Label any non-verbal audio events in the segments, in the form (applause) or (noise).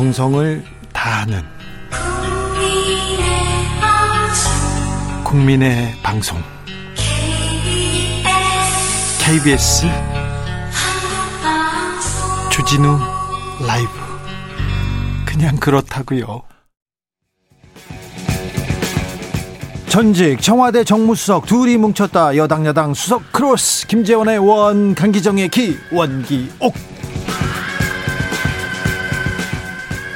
정성을 다하는 국민의 방송. KBS 주진우 라이브. 그냥 그렇다고요. 전직 청와대 정무수석 둘이 뭉쳤다. 여당 야당 수석 크로스. 김재원의 원 강기정의 기 원기옥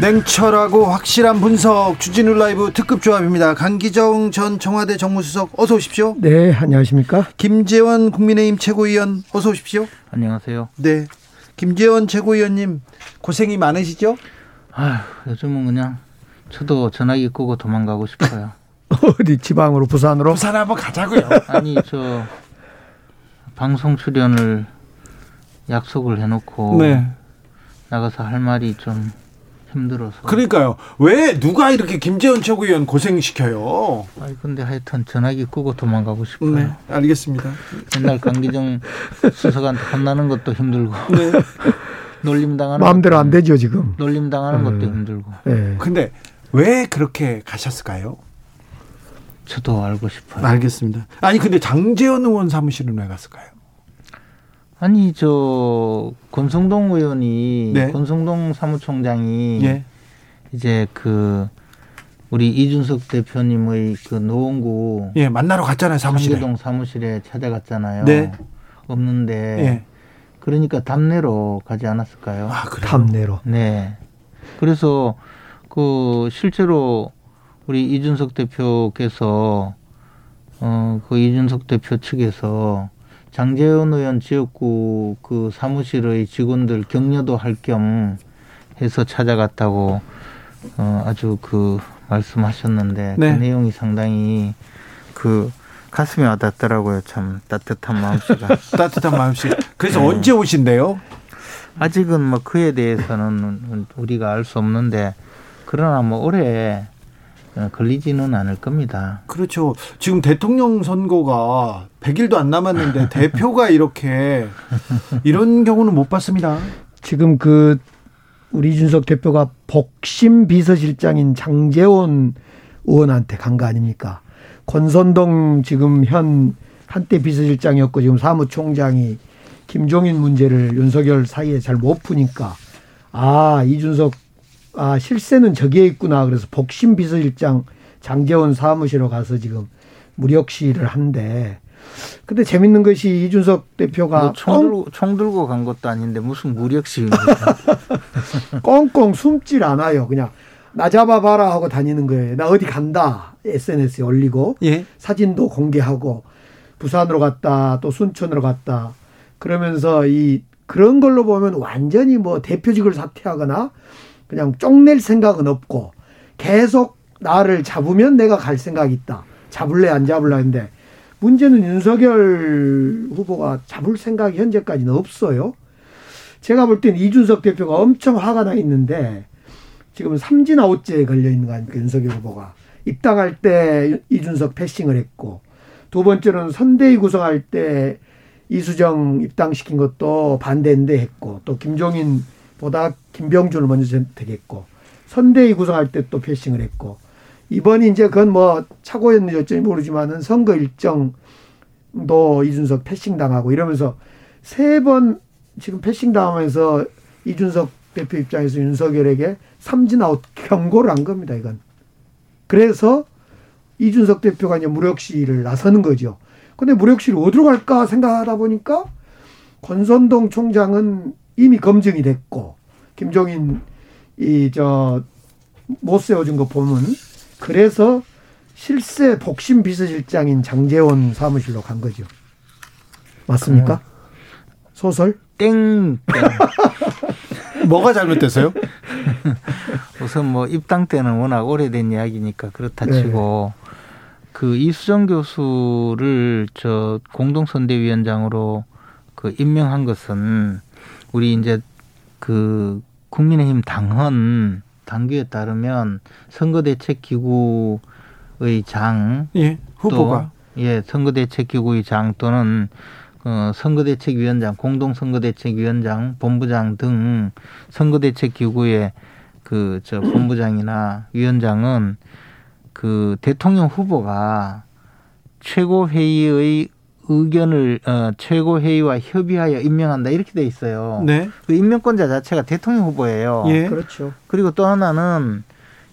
냉철하고 확실한 분석 주진우 라이브 특급 조합입니다. 강기정 전 청와대 정무수석 어서 오십시오. 네, 안녕하십니까? 김재원 국민의힘 최고위원 어서 오십시오. 안녕하세요. 네. 김재원 최고위원님 고생이 많으시죠? 아휴, 요즘은 그냥 저도 전화기 끄고 도망가고 싶어요. (laughs) 어디 지방으로 부산으로? 부산 한번 가자고요. (laughs) 아니 저 방송 출연을 약속을 해 놓고 네. 나가서 할 말이 좀 힘들어서. 그러니까요. 왜 누가 이렇게 김재원 최고위원 고생시켜요? 아니 근데 하여튼 전화기 끄고 도망가고 싶어요. 네, 알겠습니다. 맨날 강기정 (laughs) 수석한테 혼나는 것도 힘들고 네. (laughs) 놀림 당하는 마음대로 안 되죠 지금. 놀림 당하는 것도 음. 힘들고. 네. 근데 왜 그렇게 가셨을까요? 저도 알고 싶어요. 알겠습니다. 아니 근데 장재원 의원 사무실은 왜 갔을까요? 아니 저 권성동 의원이 네. 권성동 사무총장이 예. 이제 그 우리 이준석 대표님의 그 노원구 예, 만나러 갔잖아요, 사무실에. 상계동 사무실에 찾아갔잖아요. 네. 없는데 예. 그러니까 답내로 가지 않았을까요? 아, 그래요? 탐내로. 네. 그래서 그 실제로 우리 이준석 대표께서 어그 이준석 대표 측에서 장재원 의원 지역구 그 사무실의 직원들 격려도 할 겸 해서 찾아갔다고 어 아주 그 말씀하셨는데 네. 그 내용이 상당히 그 가슴에 와닿더라고요. 참 따뜻한 마음씨가. (laughs) 따뜻한 마음씨. 그래서 네. 언제 오신대요? 아직은 뭐 그에 대해서는 우리가 알 수 없는데 그러나 뭐 올해 어, 걸리지는 않을 겁니다. 그렇죠. 지금 대통령 선거가 100일도 안 남았는데 (laughs) 대표가 이렇게 이런 경우는 못 봤습니다. 지금 그 우리 이준석 대표가 복심 비서실장인 장재원 의원한테 간 거 아닙니까? 권선동 지금 현 한때 비서실장이었고 지금 사무총장이 김종인 문제를 윤석열 사이에 잘 못 푸니까 아 이준석 아 실세는 저기에 있구나 그래서 복심 비서실장 장재원 사무실로 가서 지금 무력 시위를 한데 근데 재밌는 것이 이준석 대표가 뭐총 들고 총 들고 간 것도 아닌데 무슨 무력 시위입니까? (laughs) 꽁꽁 숨질 않아요. 그냥 나 잡아봐라 하고 다니는 거예요. 나 어디 간다. SNS에 올리고 예. 사진도 공개하고 부산으로 갔다 또 순천으로 갔다 그러면서 이 그런 걸로 보면 완전히 뭐 대표직을 사퇴하거나 그냥 쪽낼 생각은 없고 계속 나를 잡으면 내가 갈 생각이 있다. 잡을래 안 잡을래 했는데 문제는 윤석열 후보가 잡을 생각이 현재까지는 없어요. 제가 볼 때는 이준석 대표가 엄청 화가 나 있는데 지금 삼진 아웃제에 걸려 있는 거 아닙니까 윤석열 후보가 입당할 때 이준석 패싱을 했고 두 번째는 선대위 구성할 때 이수정 입당시킨 것도 반대인데 했고 또 김종인 보다 김병준을 먼저 선택했고 선대위 구성할 때 또 패싱을 했고 이번이 이제 그건 뭐 착오였는지 어쩐지 모르지만은 선거 일정도 이준석 패싱 당하고 이러면서 세 번 지금 패싱 당하면서 이준석 대표 입장에서 윤석열에게 삼진 아웃 경고를 한 겁니다 이건. 그래서 이준석 대표가 이제 무력 시위를 나서는 거죠. 근데 무력 시위를 어디로 갈까 생각하다 보니까 권선동 총장은 이미 검증이 됐고 김종인 이 저 못 세워준 거 보면 그래서 실세 복심 비서실장인 장재원 사무실로 간 거죠. 맞습니까? 소설? 땡. 땡. 뭐가 잘못됐어요? (laughs) 우선 뭐 입당 때는 워낙 오래된 이야기니까 그렇다 네. 치고 그 이수정 교수를 저 공동선대위원장으로 그 임명한 것은 우리 이제 그 국민의힘 당헌 당규에 따르면 선거대책기구의 장 예. 후보가 또, 예 선거대책기구의 장 또는 어, 선거대책위원장, 공동선거대책위원장, 본부장 등 선거대책기구의 그 저 본부장이나 위원장은 그 대통령 후보가 최고 회의의 의견을 어, 최고 회의와 협의하여 임명한다 이렇게 돼 있어요. 네. 그 임명권자 자체가 대통령 후보예요. 예. 그렇죠. 그리고 또 하나는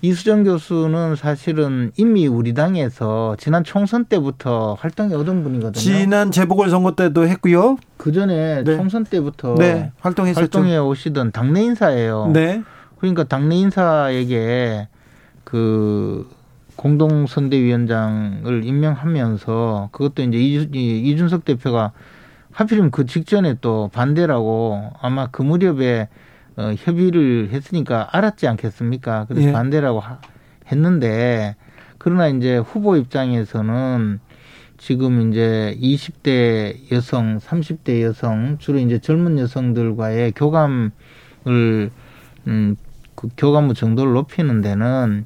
이수정 교수는 사실은 이미 우리 당에서 지난 총선 때부터 활동해 오던 분이거든요. 지난 재보궐선거 때도 했고요. 그 전에 네. 총선 때부터 네. 활동했었죠. 활동해 오시던 당내 인사예요. 네. 그러니까 당내 인사에게 그 공동선대위원장을 임명하면서 그것도 이제 이준석 대표가 하필이면 그 직전에 또 반대라고 아마 그 무렵에 어, 협의를 했으니까 알았지 않겠습니까? 그래서 예. 반대라고 하- 했는데 그러나 이제 후보 입장에서는 지금 이제 20대 여성, 30대 여성 주로 이제 젊은 여성들과의 교감을 음, 그 교감의 정도를 높이는 데는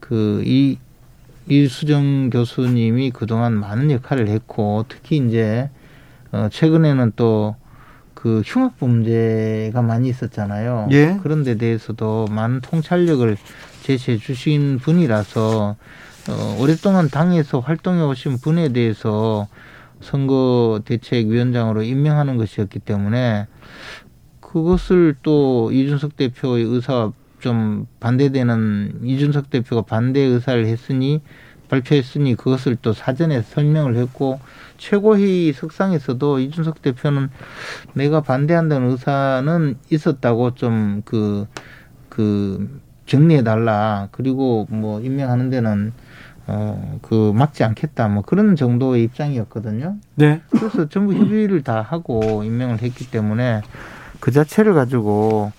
그 이 이수정 교수님이 그동안 많은 역할을 했고 특히 이제 어 최근에는 또 그 흉악 범죄가 많이 있었잖아요. 예. 그런 데 대해서도 많은 통찰력을 제시해 주신 분이라서 어 오랫동안 당에서 활동해 오신 분에 대해서 선거 대책 위원장으로 임명하는 것이었기 때문에 그것을 또 이준석 대표의 의사와 좀 반대되는 이준석 대표가 반대 의사를 했으니 발표했으니 그것을 또 사전에 설명을 했고 최고회의 석상에서도 이준석 대표는 내가 반대한다는 의사는 있었다고 좀그그 정리해 달라 그리고 뭐 임명하는 데는 어 그 막지 않겠다 뭐 그런 정도의 입장이었거든요. 네. 그래서 전부 협의를 다 하고 임명을 했기 때문에 그 자체를 가지고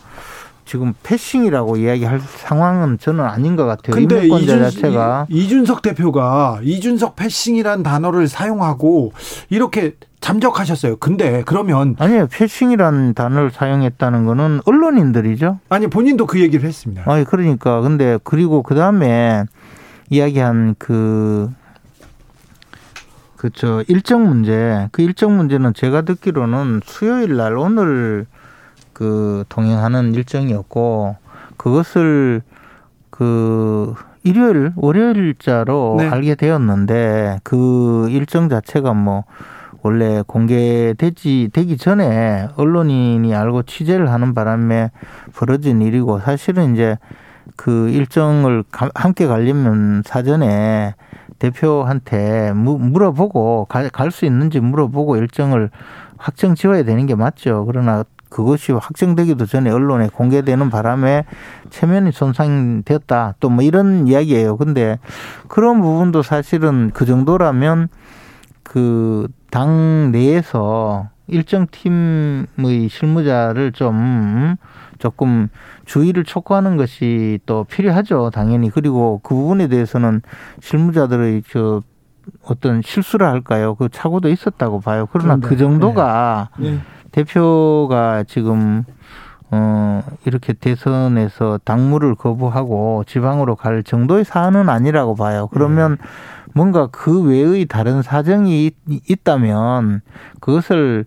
지금 패싱이라고 이야기할 상황은 저는 아닌 것 같아요. 근데 이준, 자체가 이- 이준석 대표가 이준석 패싱이란 단어를 사용하고 이렇게 잠적하셨어요. 근데 그러면 아니에요. 패싱이라는 단어를 사용했다는 거는 언론인들이죠. 아니 본인도 그 얘기를 했습니다. 아니 그러니까 근데 그리고 그 다음에 이야기한 그 그저 일정 문제 그 일정 문제는 제가 듣기로는 수요일 날 오늘 그 동행하는 일정이었고 그것을 그 일요일 월요일자로 네. 알게 되었는데 그 일정 자체가 뭐 원래 공개되지 되기 전에 언론인이 알고 취재를 하는 바람에 벌어진 일이고 사실은 이제 그 일정을 가- 함께 가려면 사전에 대표한테 무- 물어보고 갈 수 있는지 물어보고 일정을 확정 지어야 되는 게 맞죠. 그러나 그것이 확정되기도 전에 언론에 공개되는 바람에 체면이 손상되었다. 또 뭐 이런 이야기예요. 근데 그런 부분도 사실은 그 정도라면 그 당 내에서 일정 팀의 실무자를 좀 조금 주의를 촉구하는 것이 또 필요하죠, 당연히. 그리고 그 부분에 대해서는 실무자들의 저 어떤 실수를 할까요? 그 착오도 있었다고 봐요. 그러나 그런데, 그 정도가 네. 대표가 지금 어 이렇게 대선에서 당무를 거부하고 지방으로 갈 정도의 사안은 아니라고 봐요. 그러면 뭔가 그 외의 다른 사정이 있- 있다면 그것을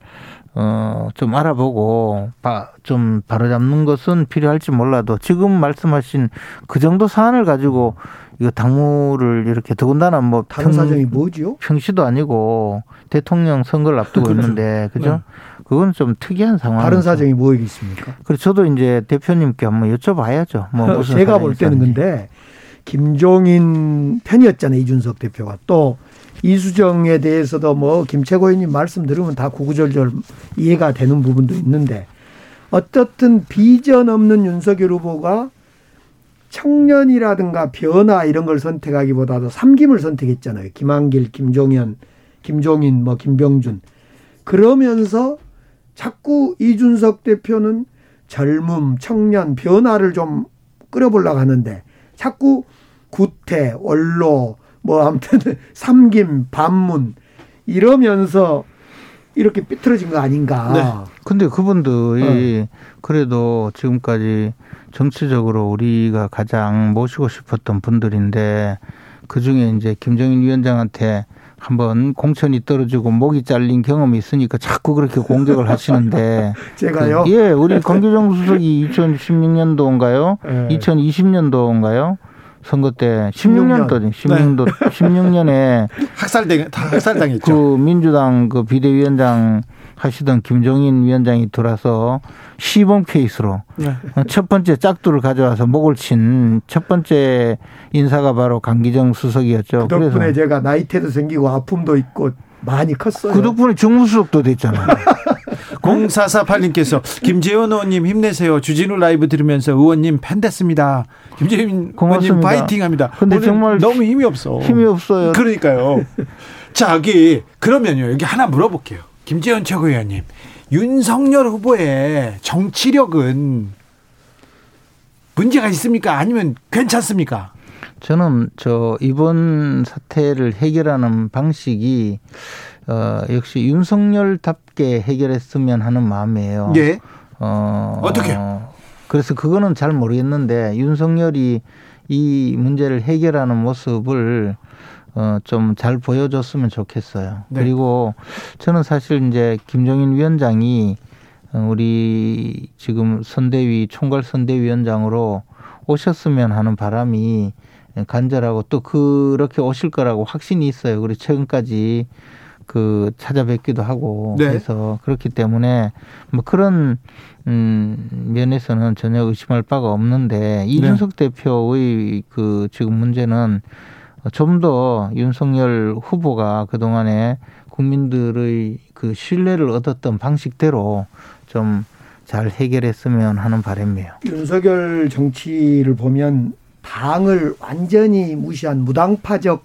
어 좀 알아보고 바, 좀 바로잡는 것은 필요할지 몰라도 지금 말씀하신 그 정도 사안을 가지고 이거 당무를 이렇게 더군다나 뭐 다른 평- 사정이 뭐지요? 평시도 아니고 대통령 선거를 앞두고 (laughs) 그렇죠. 있는데 그죠? 네. 그건 좀 특이한 상황. 다른 사정이 뭐겠습니까? 그래서 저도 이제 대표님께 한번 여쭤봐야죠. 뭐 (laughs) 무슨 제가 볼 때는 있었는지. 근데 김종인 편이었잖아요 이준석 대표가 또 이수정에 대해서도 뭐 김채고 의원님 말씀 들으면 다 구구절절 이해가 되는 부분도 있는데 어떻든 비전 없는 윤석열 후보가 청년이라든가 변화 이런 걸 선택하기보다도 삼김을 선택했잖아요. 김한길, 김종현, 김종인, 뭐 김병준. 그러면서 자꾸 이준석 대표는 젊음, 청년, 변화를 좀 끌어보려고 하는데 자꾸 구태, 원로, 뭐 아무튼 (laughs) 삼김, 반문 이러면서 이렇게 삐뚤어진 거 아닌가. 네. 근데 어. 그분들이 그래도 지금까지 정치적으로 우리가 가장 모시고 싶었던 분들인데 그 중에 이제 김정인 위원장한테 한번 공천이 떨어지고 목이 잘린 경험이 있으니까 자꾸 그렇게 공격을 하시는데 (laughs) 제가요? 그, 예, 우리 강기정 수석이 2016년도인가요? 네. 2020년도인가요? 선거 때 16년도 16년도 16년에 학살당 다 학살당했죠. 그 민주당 그 비대위원장 하시던 김종인 위원장이 들어와서 시범 케이스로 네. 첫 번째 짝두를 가져와서 목을 친 첫 번째 인사가 바로 강기정 수석이었죠. 그 덕분에 그래서 제가 나이테도 생기고 아픔도 있고 많이 컸어요. 그 덕분에 정무수석도 됐잖아요. (laughs) 0448님께서 김재원 의원님 힘내세요. 주진우 라이브 들으면서 의원님 팬 됐습니다. 김재원 의원님 고맙습니다. 파이팅 합니다. 근데 정말 너무 힘이 없어. 힘이 없어요. 그러니까요. 자, 여기 그러면요. 여기 하나 물어볼게요. 김재원 최고위원님. 윤석열 후보의 정치력은 문제가 있습니까? 아니면 괜찮습니까? 저는 저 이번 사태를 해결하는 방식이 어 역시 윤석열답게 해결했으면 하는 마음이에요. 예. 어 어떻게? 그래서 그거는 잘 모르겠는데 윤석열이 이 문제를 해결하는 모습을 어, 좀 잘 보여줬으면 좋겠어요. 네. 그리고 저는 사실 이제 김종인 위원장이 어, 우리 지금 선대위 총괄 선대위원장으로 오셨으면 하는 바람이 간절하고 또 그렇게 오실 거라고 확신이 있어요. 그리고 최근까지 그 찾아뵙기도 하고 네. 그래서 그렇기 때문에 뭐 그런 음 면에서는 전혀 의심할 바가 없는데 이준석 대표의 그 지금 문제는 좀 더 윤석열 후보가 그동안에 국민들의 그 신뢰를 얻었던 방식대로 좀 잘 해결했으면 하는 바람이에요. 윤석열 정치를 보면 당을 완전히 무시한 무당파적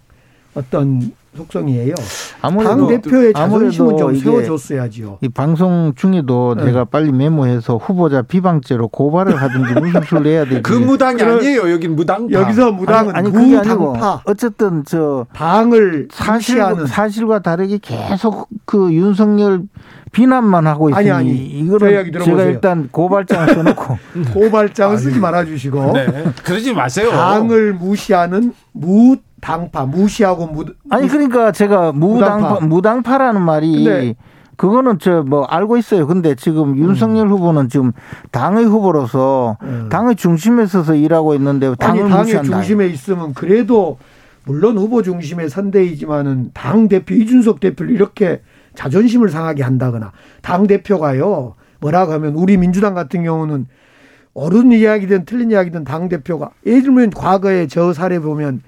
어떤 속성이에요. 당 대표의 자존심은 좀 세워줬어야지요. 이 방송 중에도 네. 내가 빨리 메모해서 후보자 비방죄로 고발을 하든지 무슨 수를 해야 되지. 그 무당이 그럼 아니에요. 여긴 무당파. 여기서 무당은 아니, 아니 그게 아니고 무당파 어쨌든 저 당을 사실 무시하는 사실과 다르게 계속 그 윤석열 비난만 하고 있으니 아니, 아니. 들어보세요. 제가 일단 고발장 써놓고 (laughs) 고발장을 쓰지 말아주시고 네. 그러지 마세요. 당을 무시하는 무 당파 무시하고 무 아니 그러니까 제가 무당파 무당파. 무당파라는 말이 근데- 그거는 저 뭐 알고 있어요. 근데 지금 윤석열 후보는 지금 당의 후보로서 음. 당의 중심에 서서 일하고 있는데 아니 당을 당의 무시한다. 중심에 있으면 그래도 물론 후보 중심의 선대이지만은 당 대표 이준석 대표를 이렇게 자존심을 상하게 한다거나 당 대표가요 뭐라고 하면 우리 민주당 같은 경우는 옳은 이야기든 틀린 이야기든 당 대표가 예를 들면 과거에 저 사례 보면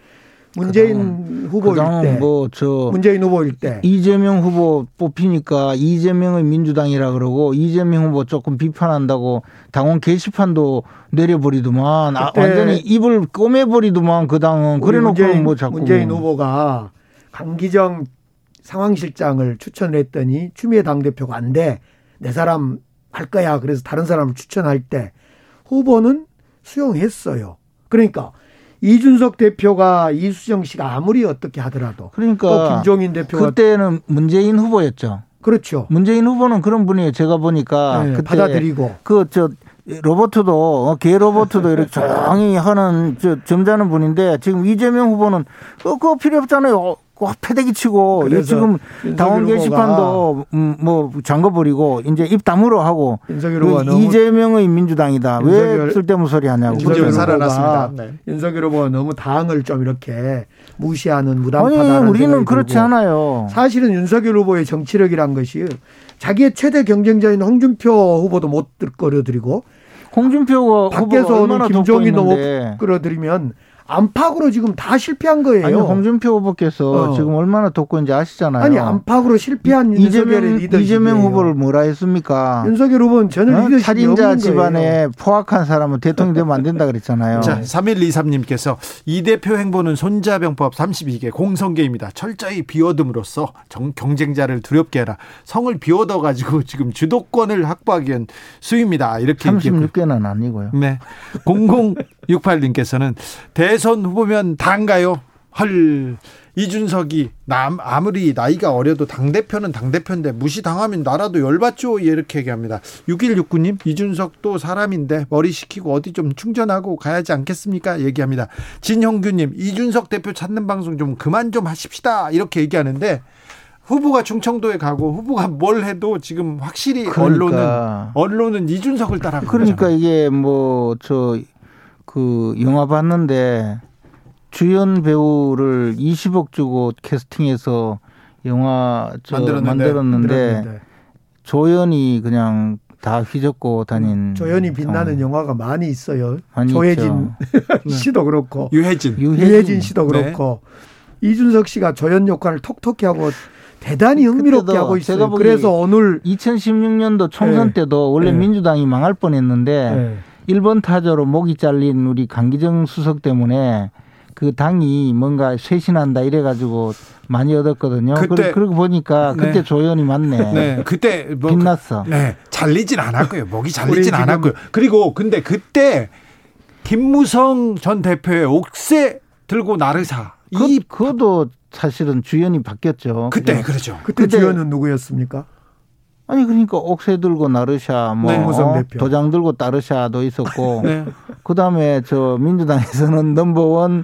문재인 후보일 때 뭐저 문재인 후보일 때 이재명 후보 뽑히니까 이재명의 민주당이라 그러고 이재명 후보 조금 비판한다고 당원 게시판도 내려버리더만 아, 완전히 입을 꼬매버리더만 그 당은 그래놓고 문재인, 뭐 자꾸 문재인 후보가 강기정 상황실장을 추천을 했더니 추미애 당 대표가 안 돼. 내 사람 할 거야. 그래서 다른 사람을 추천할 때 후보는 수용했어요. 그러니까 이준석 대표가 이수정 씨가 아무리 어떻게 하더라도 그러니까 또 김종인 대표가 그때는 문재인 후보였죠. 그렇죠. 문재인 후보는 그런 분이에요. 제가 보니까 네, 받아들이고 그저 로버트도 어, 개 로버트도 이렇게 조용히 하는 저 점잖은 분인데 지금 이재명 후보는 어, 그거 필요 없잖아요. 어, 어, 패대기 치고 지금 당원 게시판도 음, 뭐 잠궈버리고 이제 입 다물어 하고 그 이재명의 민주당이다. 왜 쓸데없는 소리 하냐고. 그러더라고요. 살아났습니다. 네. 윤석열 후보가 너무 당을 좀 이렇게 무시하는 아니 무당파다는 우리는 그렇지 들고 않아요. 사실은 윤석열 후보의 정치력이란 것이 자기의 최대 경쟁자인 홍준표 후보도 못 끌어들이고 홍준표가 밖에서 오는 김종인도 못. 끌어들이면 안팎으로 지금 다 실패한 거예요. 아니 홍준표 후보께서 어. 지금 얼마나 돕고 있는지 아시잖아요. 아니, 안팎으로 실패한 윤석열의 이재명 리더십 이재명 후보를 뭐라 했습니까? 윤석열 후보는 전혀 어? 리더십이 살인자 집안에 거예요. 포악한 사람은 대통령 되면 안 된다 그랬잖아요. (laughs) 자, 3123님께서 이 대표 행보는 손자병법 32개 공성계입니다. 철저히 비워둠으로써 정, 경쟁자를 두렵게 해라. 성을 비워둬 가지고 (laughs) 지금 주도권을 확보하기 위한 수입니다. 이렇게 얘기했고요. 36개는 아니고요. 네. 0068님께서는 대선 후보면 단가요? 헐 이준석이 남 아무리 나이가 어려도 당 대표는 당 대표인데 무시 당하면 나라도 열받죠 이렇게 얘기합니다. 6169님 이준석도 사람인데 머리 식히고 어디 좀 충전하고 가야지 않겠습니까? 얘기합니다. 진형규님 이준석 대표 찾는 방송 좀 그만 좀 하십시다 이렇게 얘기하는데 후보가 충청도에 가고 후보가 뭘 해도 지금 확실히 그러니까. 언론은 언론은 이준석을 따라 그러니까 거잖아요. 이게 뭐 저 그 영화 봤는데 주연 배우를 20억 주고 캐스팅해서 영화 만들었는데, 만들었는데 조연이 그냥 다 휘젓고 다닌 조연이 빛나는 영화가 많이 있어요. 많이 조혜진 (laughs) 씨도 그렇고 유혜진 유혜진, 유혜진 씨도 네. 그렇고 네. 이준석 씨가 조연 역할을 톡톡히 하고 대단히 흥미롭게 하고 있어요. 그래서 오늘 2016년도 총선 네. 때도 원래 네. 민주당이 망할 뻔했는데 네. 1번 타자로 목이 잘린 우리 강기정 수석 때문에 그 당이 뭔가 쇄신한다 이래가지고 많이 얻었거든요. 그때 그러 고 보니까 네. 그때 네. 조연이 맞네. 네, 그때 뭐 빛났어. 그, 네, 잘리진 않았고요. 목이 잘리진 않았고요. 그리고 근데 그때 김무성 전 대표의 옥새 들고 나르사 그, 이 그것도 사실은 주연이 바뀌었죠. 그때 그냥. 그렇죠. 그때, 그때 주연은 누구였습니까? 아니 그러니까 옥새 들고 나르샤 뭐 네. 어? 도장 들고 따르샤도 있었고 (laughs) 네. 그다음에 저 민주당에서는 넘버원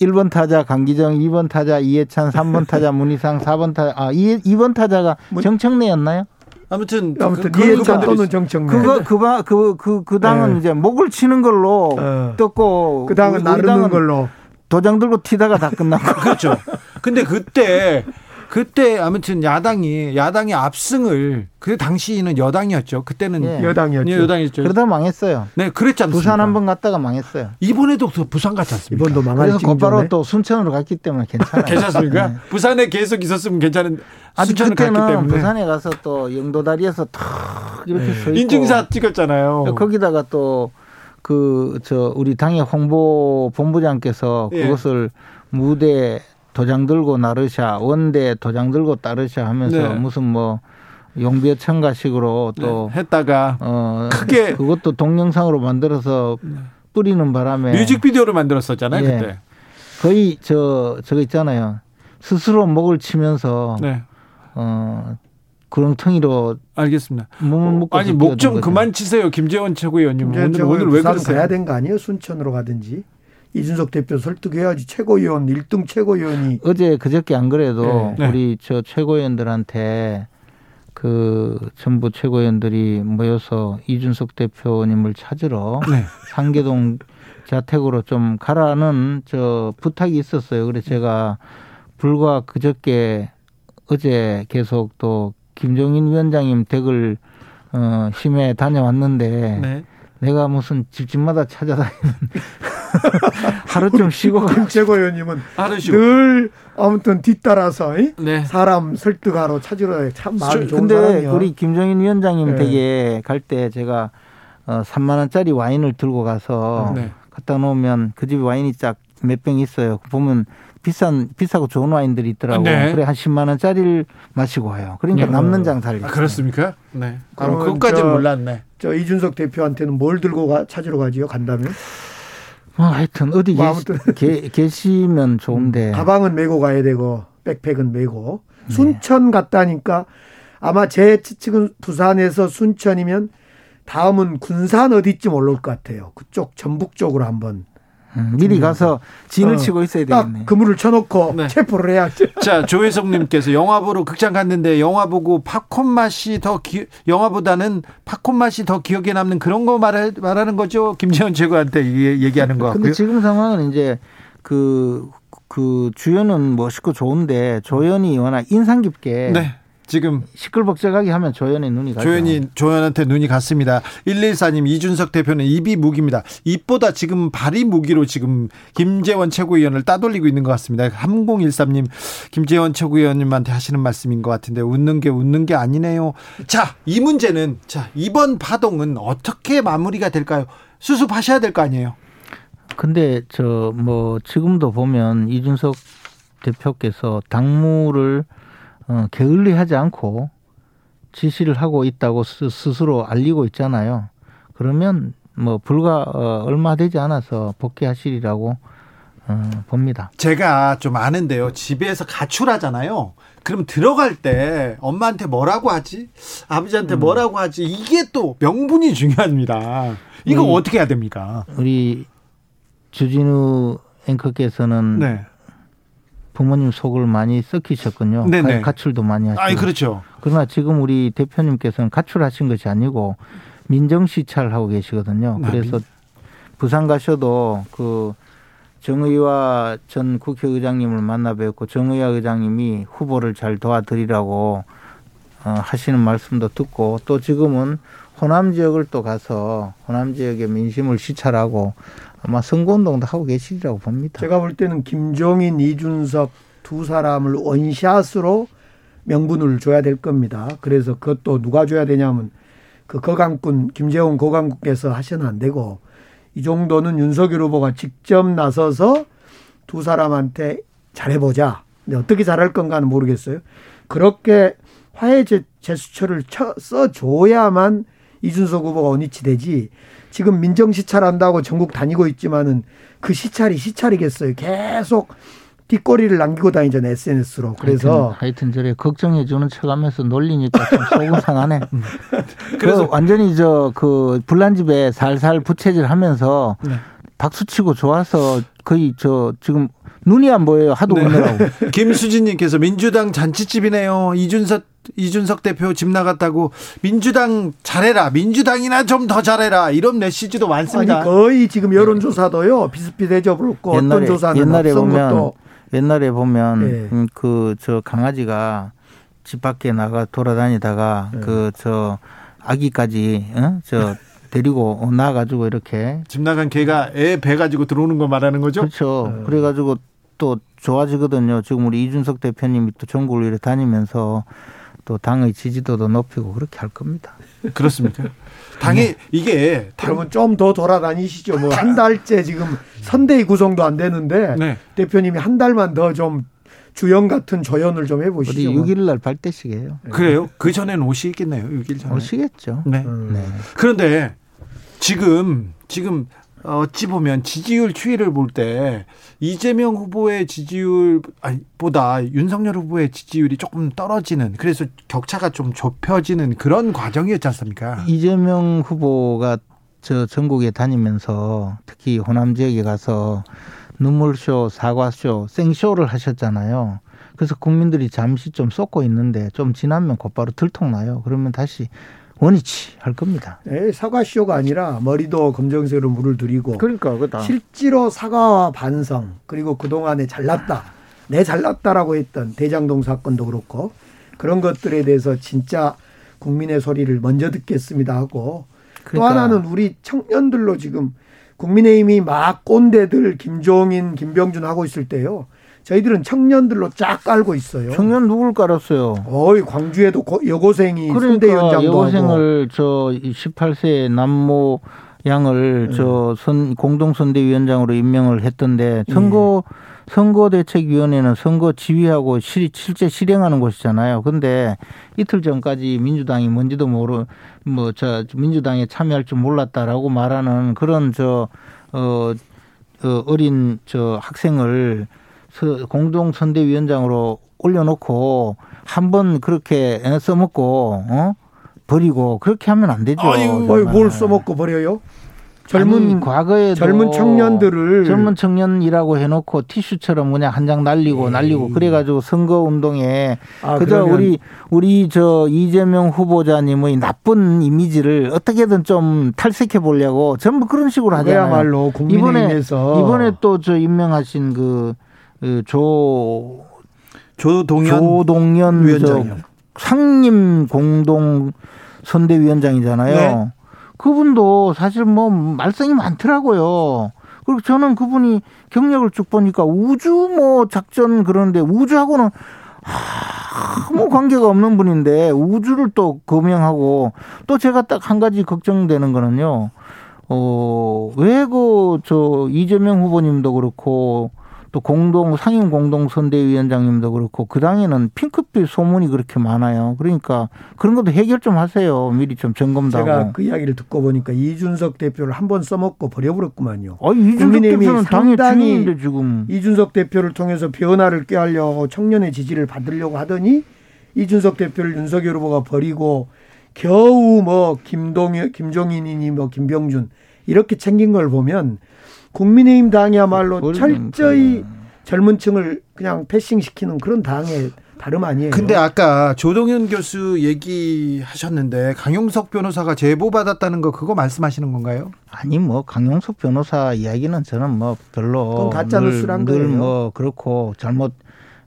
1번 타자 강기정, 2번 타자 이해찬, 3번 타자 (laughs) 문희상, 4번 타자 아 2, 2번 타자가 정청래였나요? 아무튼 아무튼 그, 이해찬 또는 정청래. 그거 그그 그, 그, 그 당은 네. 이제 목을 치는 걸로 어. 떴고 그 당은 나르는 걸로 도장 들고 튀다가 다 끝나고 (laughs) 그렇죠. 근데 그때 그때 아무튼 야당이 야당의 압승을 그 당시는 여당이었죠. 그때는 예. 여당이었죠. 예, 여당이었죠. 그러다 망했어요. 네, 그랬지 않습니까? 부산 한 번 갔다가 망했어요. 이번에도 부산 갔지 않습니까? 이번도 망할 그래서 곧바로 또 순천으로 갔기 때문에 괜찮아요. 괜찮습니까? 네. 부산에 계속 있었으면 괜찮은 아니 그때는 부산에 가서 또 영도다리에서 탁 이렇게 네. 서 있고 인증사 찍었잖아요. 거기다가 또 그 저 우리 당의 홍보 본부장께서 예. 그것을 무대 도장 들고 나르샤 원대 도장 들고 따르샤 하면서 네. 무슨 뭐 용비어 청가식으로 또 네, 했다가 어 크게 그것도 동영상으로 만들어서 네. 뿌리는 바람에 뮤직비디오를 만들었었잖아요 예. 그때 거의 저 저거 있잖아요 스스로 목을 치면서 네. 어 구렁텅이로 알겠습니다. 몸을 어, 아니 목 좀 그만 치세요 김재원 최고위원님 오늘 오늘 왜 그러세요? 가야 된거 아니에요 순천으로 가든지 이준석 대표 설득해야지 최고위원 1등 최고위원이 어제 그저께 안 그래도 네. 우리 저 최고위원들한테 그 전부 최고위원들이 모여서 이준석 대표님을 찾으러 네. 상계동 자택으로 좀 가라는 저 부탁이 있었어요. 그래서 제가 불과 그저께 어제 계속 또 김종인 위원장님 댁을 어 심해 다녀왔는데 네. 내가 무슨 집집마다 찾아다니는 (laughs) (laughs) 하루 좀 쉬고 (laughs) 최고위원님은 늘 아무튼 뒤따라서 네. 사람 설득하러 찾으러 참 마음이 좋은 근데 사람이요. 우리 김정인 위원장님 네. 댁에 갈 때 제가 어 3만 원짜리 와인을 들고 가서 네. 갖다 놓으면 그 집에 와인이 쫙몇병 있어요. 보면 비싼 비싸고 좋은 와인들이 있더라고. 네. 그래 한 10만 원짜리를 마시고 와요. 그러니까 네. 남는 장사를. 아, 그렇습니까? 네. 그럼 그것까지는 몰랐네. 저 이준석 대표한테는 뭘 들고 가, 찾으러 가지요? 간다면? 뭐 하여튼 어디 뭐 계시, (laughs) 계시면 좋은데. 가방은 메고 가야 되고 백팩은 메고. 네. 순천 갔다니까 아마 제 측은 부산에서 순천이면 다음은 군산 어디쯤 올라올 것 같아요. 그쪽 전북 쪽으로 한번 음, 미리 가서 진을 어, 치고 있어야 되겠네. 그물을 쳐놓고 네. 체포를 해야지. 자, 조혜성님께서 영화 보러 극장 갔는데 영화 보고 팝콘 맛이 더 기, 영화보다는 팝콘 맛이 더 기억에 남는 그런 거 말해, 말하는 거죠. 김재원 최고한테 얘기하는 거. 근데 지금 상황은 이제 그, 그 주연은 멋있고 좋은데 조연이 워낙 인상 깊게 네. 지금 시끌벅적하게 하면 조연의 눈이 가죠. 조연이 조연한테 눈이 갔습니다. 114님 이준석 대표는 입이 무기입니다. 입보다 지금 발이 무기로 지금 김재원 최고위원을 따돌리고 있는 것 같습니다. 3013님 김재원 최고위원님한테 하시는 말씀인 것 같은데 웃는 게 웃는 게 아니네요. 자, 이 문제는 자, 이번 파동은 어떻게 마무리가 될까요? 수습하셔야 될 거 아니에요. 근데 저 뭐 지금도 보면 이준석 대표께서 당무를 어, 게을리하지 않고 지시를 하고 있다고 스 스로 알리고 있잖아요. 그러면 뭐 불과 어, 얼마 되지 않아서 복귀하시리라고 어, 봅니다. 제가 좀 아는데요. 집에서 가출하잖아요. 그럼 들어갈 때 엄마한테 뭐라고 하지? 아버지한테 음. 뭐라고 하지? 이게 또 명분이 중요합니다. 이거 어떻게 해야 됩니까? 우리 주진우 앵커께서는 네. 부모님 속을 많이 썩히셨군요. 네네. 가출도 많이 하시고. 아, 그렇죠. 그러나 지금 우리 대표님께서는 가출하신 것이 아니고 민정 시찰 하고 계시거든요. 아, 그래서 부산 가셔도 그 정의와 전 국회의장님을 만나 뵙고 정의와 의장님이 후보를 잘 도와드리라고 어, 하시는 말씀도 듣고 또 지금은 호남 지역을 또 가서 호남 지역의 민심을 시찰하고 아마 선거운동도 하고 계시리라고 봅니다. 제가 볼 때는 김종인, 이준석 두 사람을 원샷으로 명분을 줘야 될 겁니다. 그래서 그것도 누가 줘야 되냐면 그 거강꾼 김재원 거강군께서 하셔는 안 되고 이 정도는 윤석열 후보가 직접 나서서 두 사람한테 잘해보자. 근데 어떻게 잘할 건가는 모르겠어요. 그렇게 화해 제스처를 써줘야만 이준석 후보가 원위치 되지 지금 민정 시찰한다고 전국 다니고 있지만은 그 시찰이 시찰이겠어요. 계속 뒷거리를 남기고 다니잖아요 SNS로. 그래서 하여튼, 하여튼 저래 걱정해 주는 척하면서 놀리니까 좀 (laughs) 속은 상하네. 음. 그래서 그 완전히 저 그 불난 집에 살살 부채질하면서 네. 박수치고 좋아서 거의 저 지금 눈이 안 보여요. 하도 네. 웃느라고. (laughs) 김수진님께서 민주당 잔치집이네요. 이준석 이준석 대표 집 나갔다고 민주당 잘해라. 민주당이나 좀 더 잘해라. 이런 메시지도 많습니다. 아니 거의 지금 여론조사도요 비슷비슷해져 버렸고 어떤 조사는 옛날에 보면 것도. 옛날에 보면 네. 음, 그저 강아지가 집 밖에 나가 돌아다니다가 네. 그저 아기까지 어? 저 데리고 나가지고 이렇게 집 나간 개가 애 배 가지고 들어오는 거 말하는 거죠? 그렇죠. 네. 그래가지고 또 좋아지거든요. 지금 우리 이준석 대표님이 또 전국을 이렇게 다니면서 또 당의 지지도도 높이고 그렇게 할 겁니다. 그렇습니까? 당이 네. 이게 그러면 좀 더 돌아다니시죠. 뭐 한 달째 지금 선대위 구성도 안 되는데 네. 대표님이 한 달만 더 좀 주연 같은 조연을 좀 해보시죠. 우리 6일 날 발대식이에요. 네. 그래요? 그 전에는 오시겠네요. 6일 전에. 오시겠죠. 네. 음. 네. 그런데 지금 지금 어찌 보면 지지율 추이를 볼 때 이재명 후보의 지지율보다 윤석열 후보의 지지율이 조금 떨어지는 그래서 격차가 좀 좁혀지는 그런 과정이었지 않습니까? 이재명 후보가 저 전국에 다니면서 특히 호남 지역에 가서 눈물쇼, 사과쇼, 생쇼를 하셨잖아요. 그래서 국민들이 잠시 좀 쏟고 있는데 좀 지나면 곧바로 들통나요. 그러면 다시 원위치 할 겁니다. 네, 사과쇼가 아니라 머리도 검정색으로 물을 들이고 그러니까 그다. 실제로 사과와 반성 그리고 그동안에 잘났다 내 잘났다라고 했던 대장동 사건도 그렇고 그런 것들에 대해서 진짜 국민의 소리를 먼저 듣겠습니다 하고 그러니까. 또 하나는 우리 청년들로 지금 국민의힘이 막 꼰대들 김종인 김병준 하고 있을 때요. 저희들은 청년들로 쫙 깔고 있어요. 청년 누굴 깔았어요? 어이 광주에도 여고생이 그러니까 여고생을 하고. 저 18세 남모 양을 네. 저선 공동선대위원장으로 임명을 했던데 선거 네. 선거대책위원회는 선거 지휘하고 실, 실제 실행하는 곳이잖아요. 근데 이틀 전까지 민주당이 뭔지도 모르 뭐 저 민주당에 참여할 줄 몰랐다라고 말하는 그런 저 어, 어 어린 저 학생을 공동 선대위원장으로 올려놓고 한 번 그렇게 써먹고 어 버리고 그렇게 하면 안 되죠. 아니, 뭘 써먹고 버려요? 젊은 아니, 과거에 젊은 청년들을 젊은 청년이라고 해놓고 티슈처럼 그냥 한 장 날리고 에이. 날리고 그래가지고 선거 운동에 아, 그저. 우리 우리 저 이재명 후보자님의 나쁜 이미지를 어떻게든 좀 탈색해 보려고 전부 그런 식으로 하잖아요. 그야말로 이번에 이번에 또 저 임명하신 그 조 조동현 조동현 위원장 상임 공동 선대위원장이잖아요. 네. 그분도 사실 뭐 말썽이 많더라고요. 그리고 저는 그분이 경력을 쭉 보니까 우주 뭐 작전 그런데 우주하고는 아무 관계가 없는 분인데 우주를 또 검명하고 또 제가 딱 한 가지 걱정되는 거는요. 어, 왜 그 저 이재명 후보님도 그렇고 또 공동 상임 공동 선대위원장님도 그렇고 그 당에는 핑크빛 소문이 그렇게 많아요. 그러니까 그런 것도 해결 좀 하세요. 미리 좀 점검도 제가 하고. 그 이야기를 듣고 보니까 이준석 대표를 한 번 써먹고 버려버렸구만요. 아, 이준석 대표는 당의 주인인데 지금 이준석 대표를 통해서 변화를 꾀하려고 청년의 지지를 받으려고 하더니 이준석 대표를 윤석열 후보가 버리고 겨우 뭐 김동 김종인이니 뭐 김병준 이렇게 챙긴 걸 보면 국민의힘 당이야말로 철저히 그- 젊은 층을 그냥 패싱시키는 그런 당의 다름 아니에요. 근데 아까 조동현 교수 얘기하셨는데 강용석 변호사가 제보 받았다는 거 그거 말씀하시는 건가요? 아니 뭐 강용석 변호사 이야기는 저는 뭐 별로 가짜 뉴스란 거예요. 늘뭐 그렇고 잘못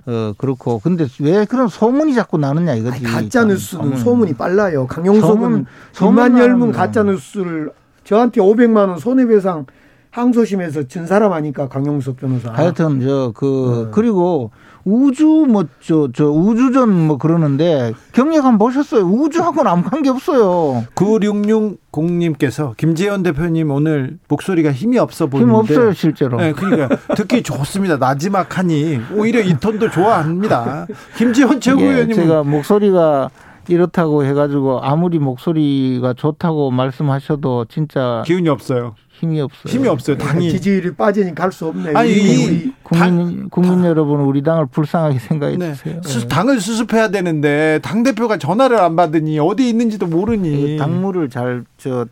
어 그렇고 근데 왜 그런 소문이 자꾸 나느냐 이거지. 아니, 가짜 뉴스는 소문. 소문이 빨라요. 강용석은 소문- 소문 열문 나는 가짜 거. 뉴스를 저한테 500만 원 손해배상 항소심에서 진 사람 아니까 강용석 변호사. 하여튼 저그 네. 그리고 우주 뭐 저 저 우주전 뭐 그러는데 경력 한번 보셨어요? 우주하고는 아무 관계 없어요. 9660님께서 김재현 대표님 오늘 목소리가 힘이 없어 보이는데 힘 없어요 실제로. 네, 그러니까 듣기 좋습니다. 나지막하니 오히려 이 톤도 좋아합니다. 김재현 예, 최고위원님 제가 목소리가 이렇다고 해가지고 아무리 목소리가 좋다고 말씀하셔도 진짜 기운이 없어요. 힘이 없어요. 힘이 없어요. 당이 지지율이 빠지니 갈 수 없네. 아니, 이- 국민 국민 여러분 우리 당을 불쌍하게 생각해 네. 주세요. 수- 당을 수습해야 되는데 당 대표가 전화를 안 받으니 어디 있는지도 모르니 그 당무를 잘 저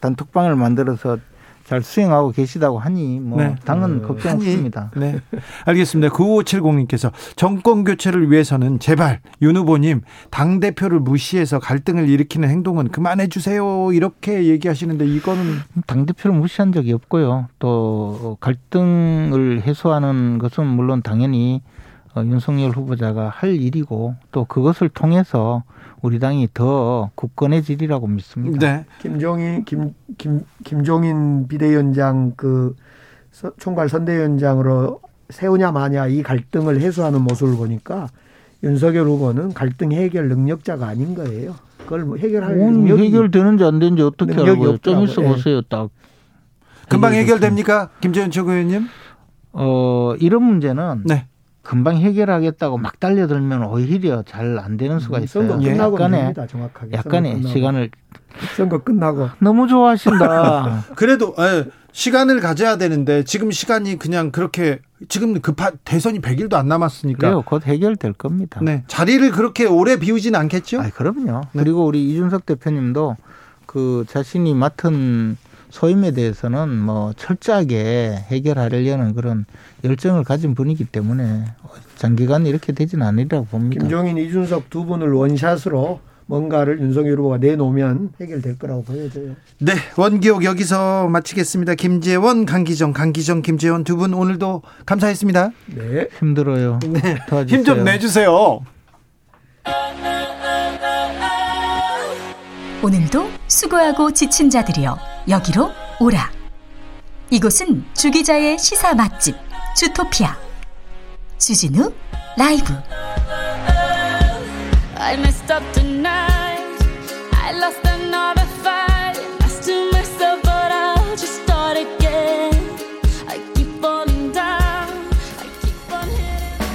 단톡방을 만들어서 잘 수행하고 계시다고 하니 뭐 네. 당은 걱정 하니. 없습니다. 네. 알겠습니다. 9570님께서 정권 교체를 위해서는 제발 윤 후보님 당 대표를 무시해서 갈등을 일으키는 행동은 그만해 주세요. 이렇게 얘기하시는데 이거는 당 대표를 무시한 적이 없고요. 또 갈등을 해소하는 것은 물론 당연히 어, 윤석열 후보자가 할 일이고 또 그것을 통해서 우리 당이 더 굳건해지리라고 믿습니다. 네. 김종인 김, 김 김종인 비대위원장 그 서- 총괄 선대위원장으로 세우냐 마냐 이 갈등을 해소하는 모습을 보니까 윤석열 후보는 갈등 해결 능력자가 아닌 거예요. 그걸 뭐 해결할 오늘 능력이 해결되는지 안 되는지 어떻게 알고요? 좀. 있어 예. 보세요. 딱 금방 해결됐습니다. 해결됩니까? 김재현 최고위원님? 어 이런 문제는 네. 금방 해결하겠다고 막 달려들면 오히려 잘 안 되는 수가 있어요. 선거 예. 끝나고 약간의 됩니다. 정확하게. 약간의 선거 끝나고. 시간을 선거 끝나고 너무 좋아하신다. (laughs) 그래도 예, 시간을 가져야 되는데 지금 시간이 그냥 그렇게 지금 급한 대선이 100일도 안 남았으니까 그래요. 곧 해결될 겁니다. 네. 자리를 그렇게 오래 비우지는 않겠죠? 아, 그럼요. 네. 그리고 우리 이준석 대표님도 그 자신이 맡은 소임에 대해서는 뭐 철저하게 해결하려는 그런 열정을 가진 분이기 때문에 장기간 이렇게 되지는 않으리라고 봅니다. 김종인 이준석 두 분을 원샷으로 뭔가를 윤석열 후보가 내놓으면 해결될 거라고 보여져요. 네, 원기옥 여기서 마치겠습니다. 김재원, 강기정, 강기정, 김재원 두 분 오늘도 감사했습니다. 네. 힘들어요. 도와주세요. 힘좀 내주세요. 오늘도 수고하고 지친 자들이여 여기로 오라. 이곳은 주기자의 시사 맛집 주토피아 주진우 라이브 I messed up tonight. I lost another fight. I still mess up, but I'll just start again. I keep falling down. I keep on hitting.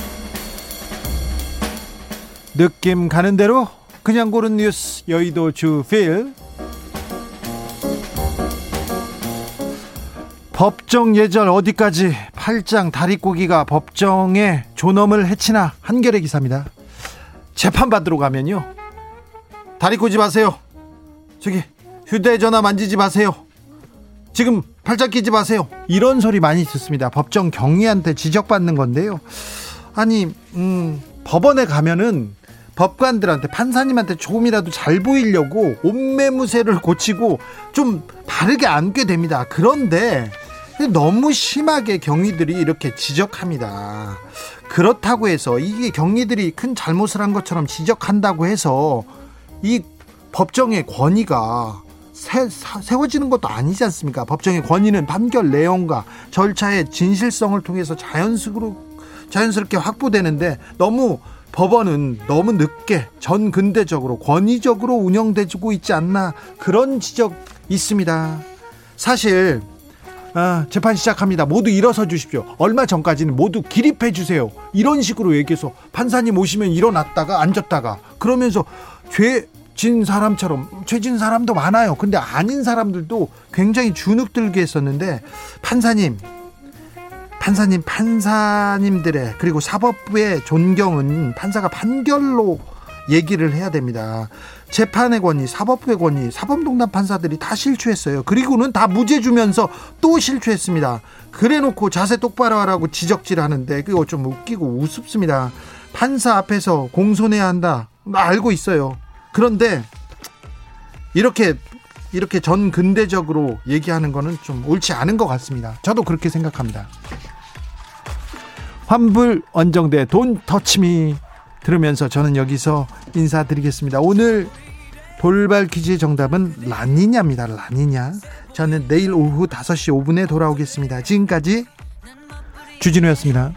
느낌 가는 대로 그냥 고른 뉴스 여의도 주필 법정 예절 어디까지 팔짱 다리꼬기가 법정에 존엄을 해치나 한겨레 기사입니다. 재판 받으러 가면요. 다리 꼬지 마세요. 저기 휴대전화 만지지 마세요. 지금 팔짱 끼지 마세요. 이런 소리 많이 듣습니다. 법정 경위한테 지적받는 건데요. 아니, 음, 법원에 가면은 법관들한테 판사님한테 조금이라도 잘 보이려고 옷매무새를 고치고 좀 바르게 앉게 됩니다. 그런데 너무 심하게 경위들이 이렇게 지적합니다. 그렇다고 해서 이게 경위들이 큰 잘못을 한 것처럼 지적한다고 해서 이 법정의 권위가 세, 사- 세워지는 것도 아니지 않습니까? 법정의 권위는 판결 내용과 절차의 진실성을 통해서 자연스럽게 자연스럽게 확보되는데 너무 법원은 너무 늦게 전 근대적으로 권위적으로 운영되고 있지 않나 그런 지적 있습니다. 사실 아, 재판 시작합니다. 모두 일어서 주십시오. 얼마 전까지는 모두 기립해 주세요. 이런 식으로 얘기해서 판사님 오시면 일어났다가 앉았다가 그러면서 죄 진 사람처럼 죄진 사람도 많아요. 근데 아닌 사람들도 굉장히 주눅들게 했었는데 판사님 판사님 판사님들의 그리고 사법부의 존경은 판사가 판결로 얘기를 해야 됩니다. 재판의 권위, 사법부의 권위, 사법농단 판사들이 다 실추했어요. 그리고는 다 무죄 주면서 또 실추했습니다. 그래놓고 자세 똑바로 하라고 지적질하는데 그거 좀 웃기고 우습습니다. 판사 앞에서 공손해야 한다. 나 알고 있어요. 그런데 이렇게 이렇게 전 근대적으로 얘기하는 거는 좀 옳지 않은 것 같습니다. 저도 그렇게 생각합니다. 환불 원정대 돈 터치미 들으면서 저는 여기서 인사드리겠습니다. 오늘 돌발 퀴즈의 정답은 라니냐입니다. 라니냐. 저는 내일 오후 5시 5분에 돌아오겠습니다. 지금까지 주진우였습니다.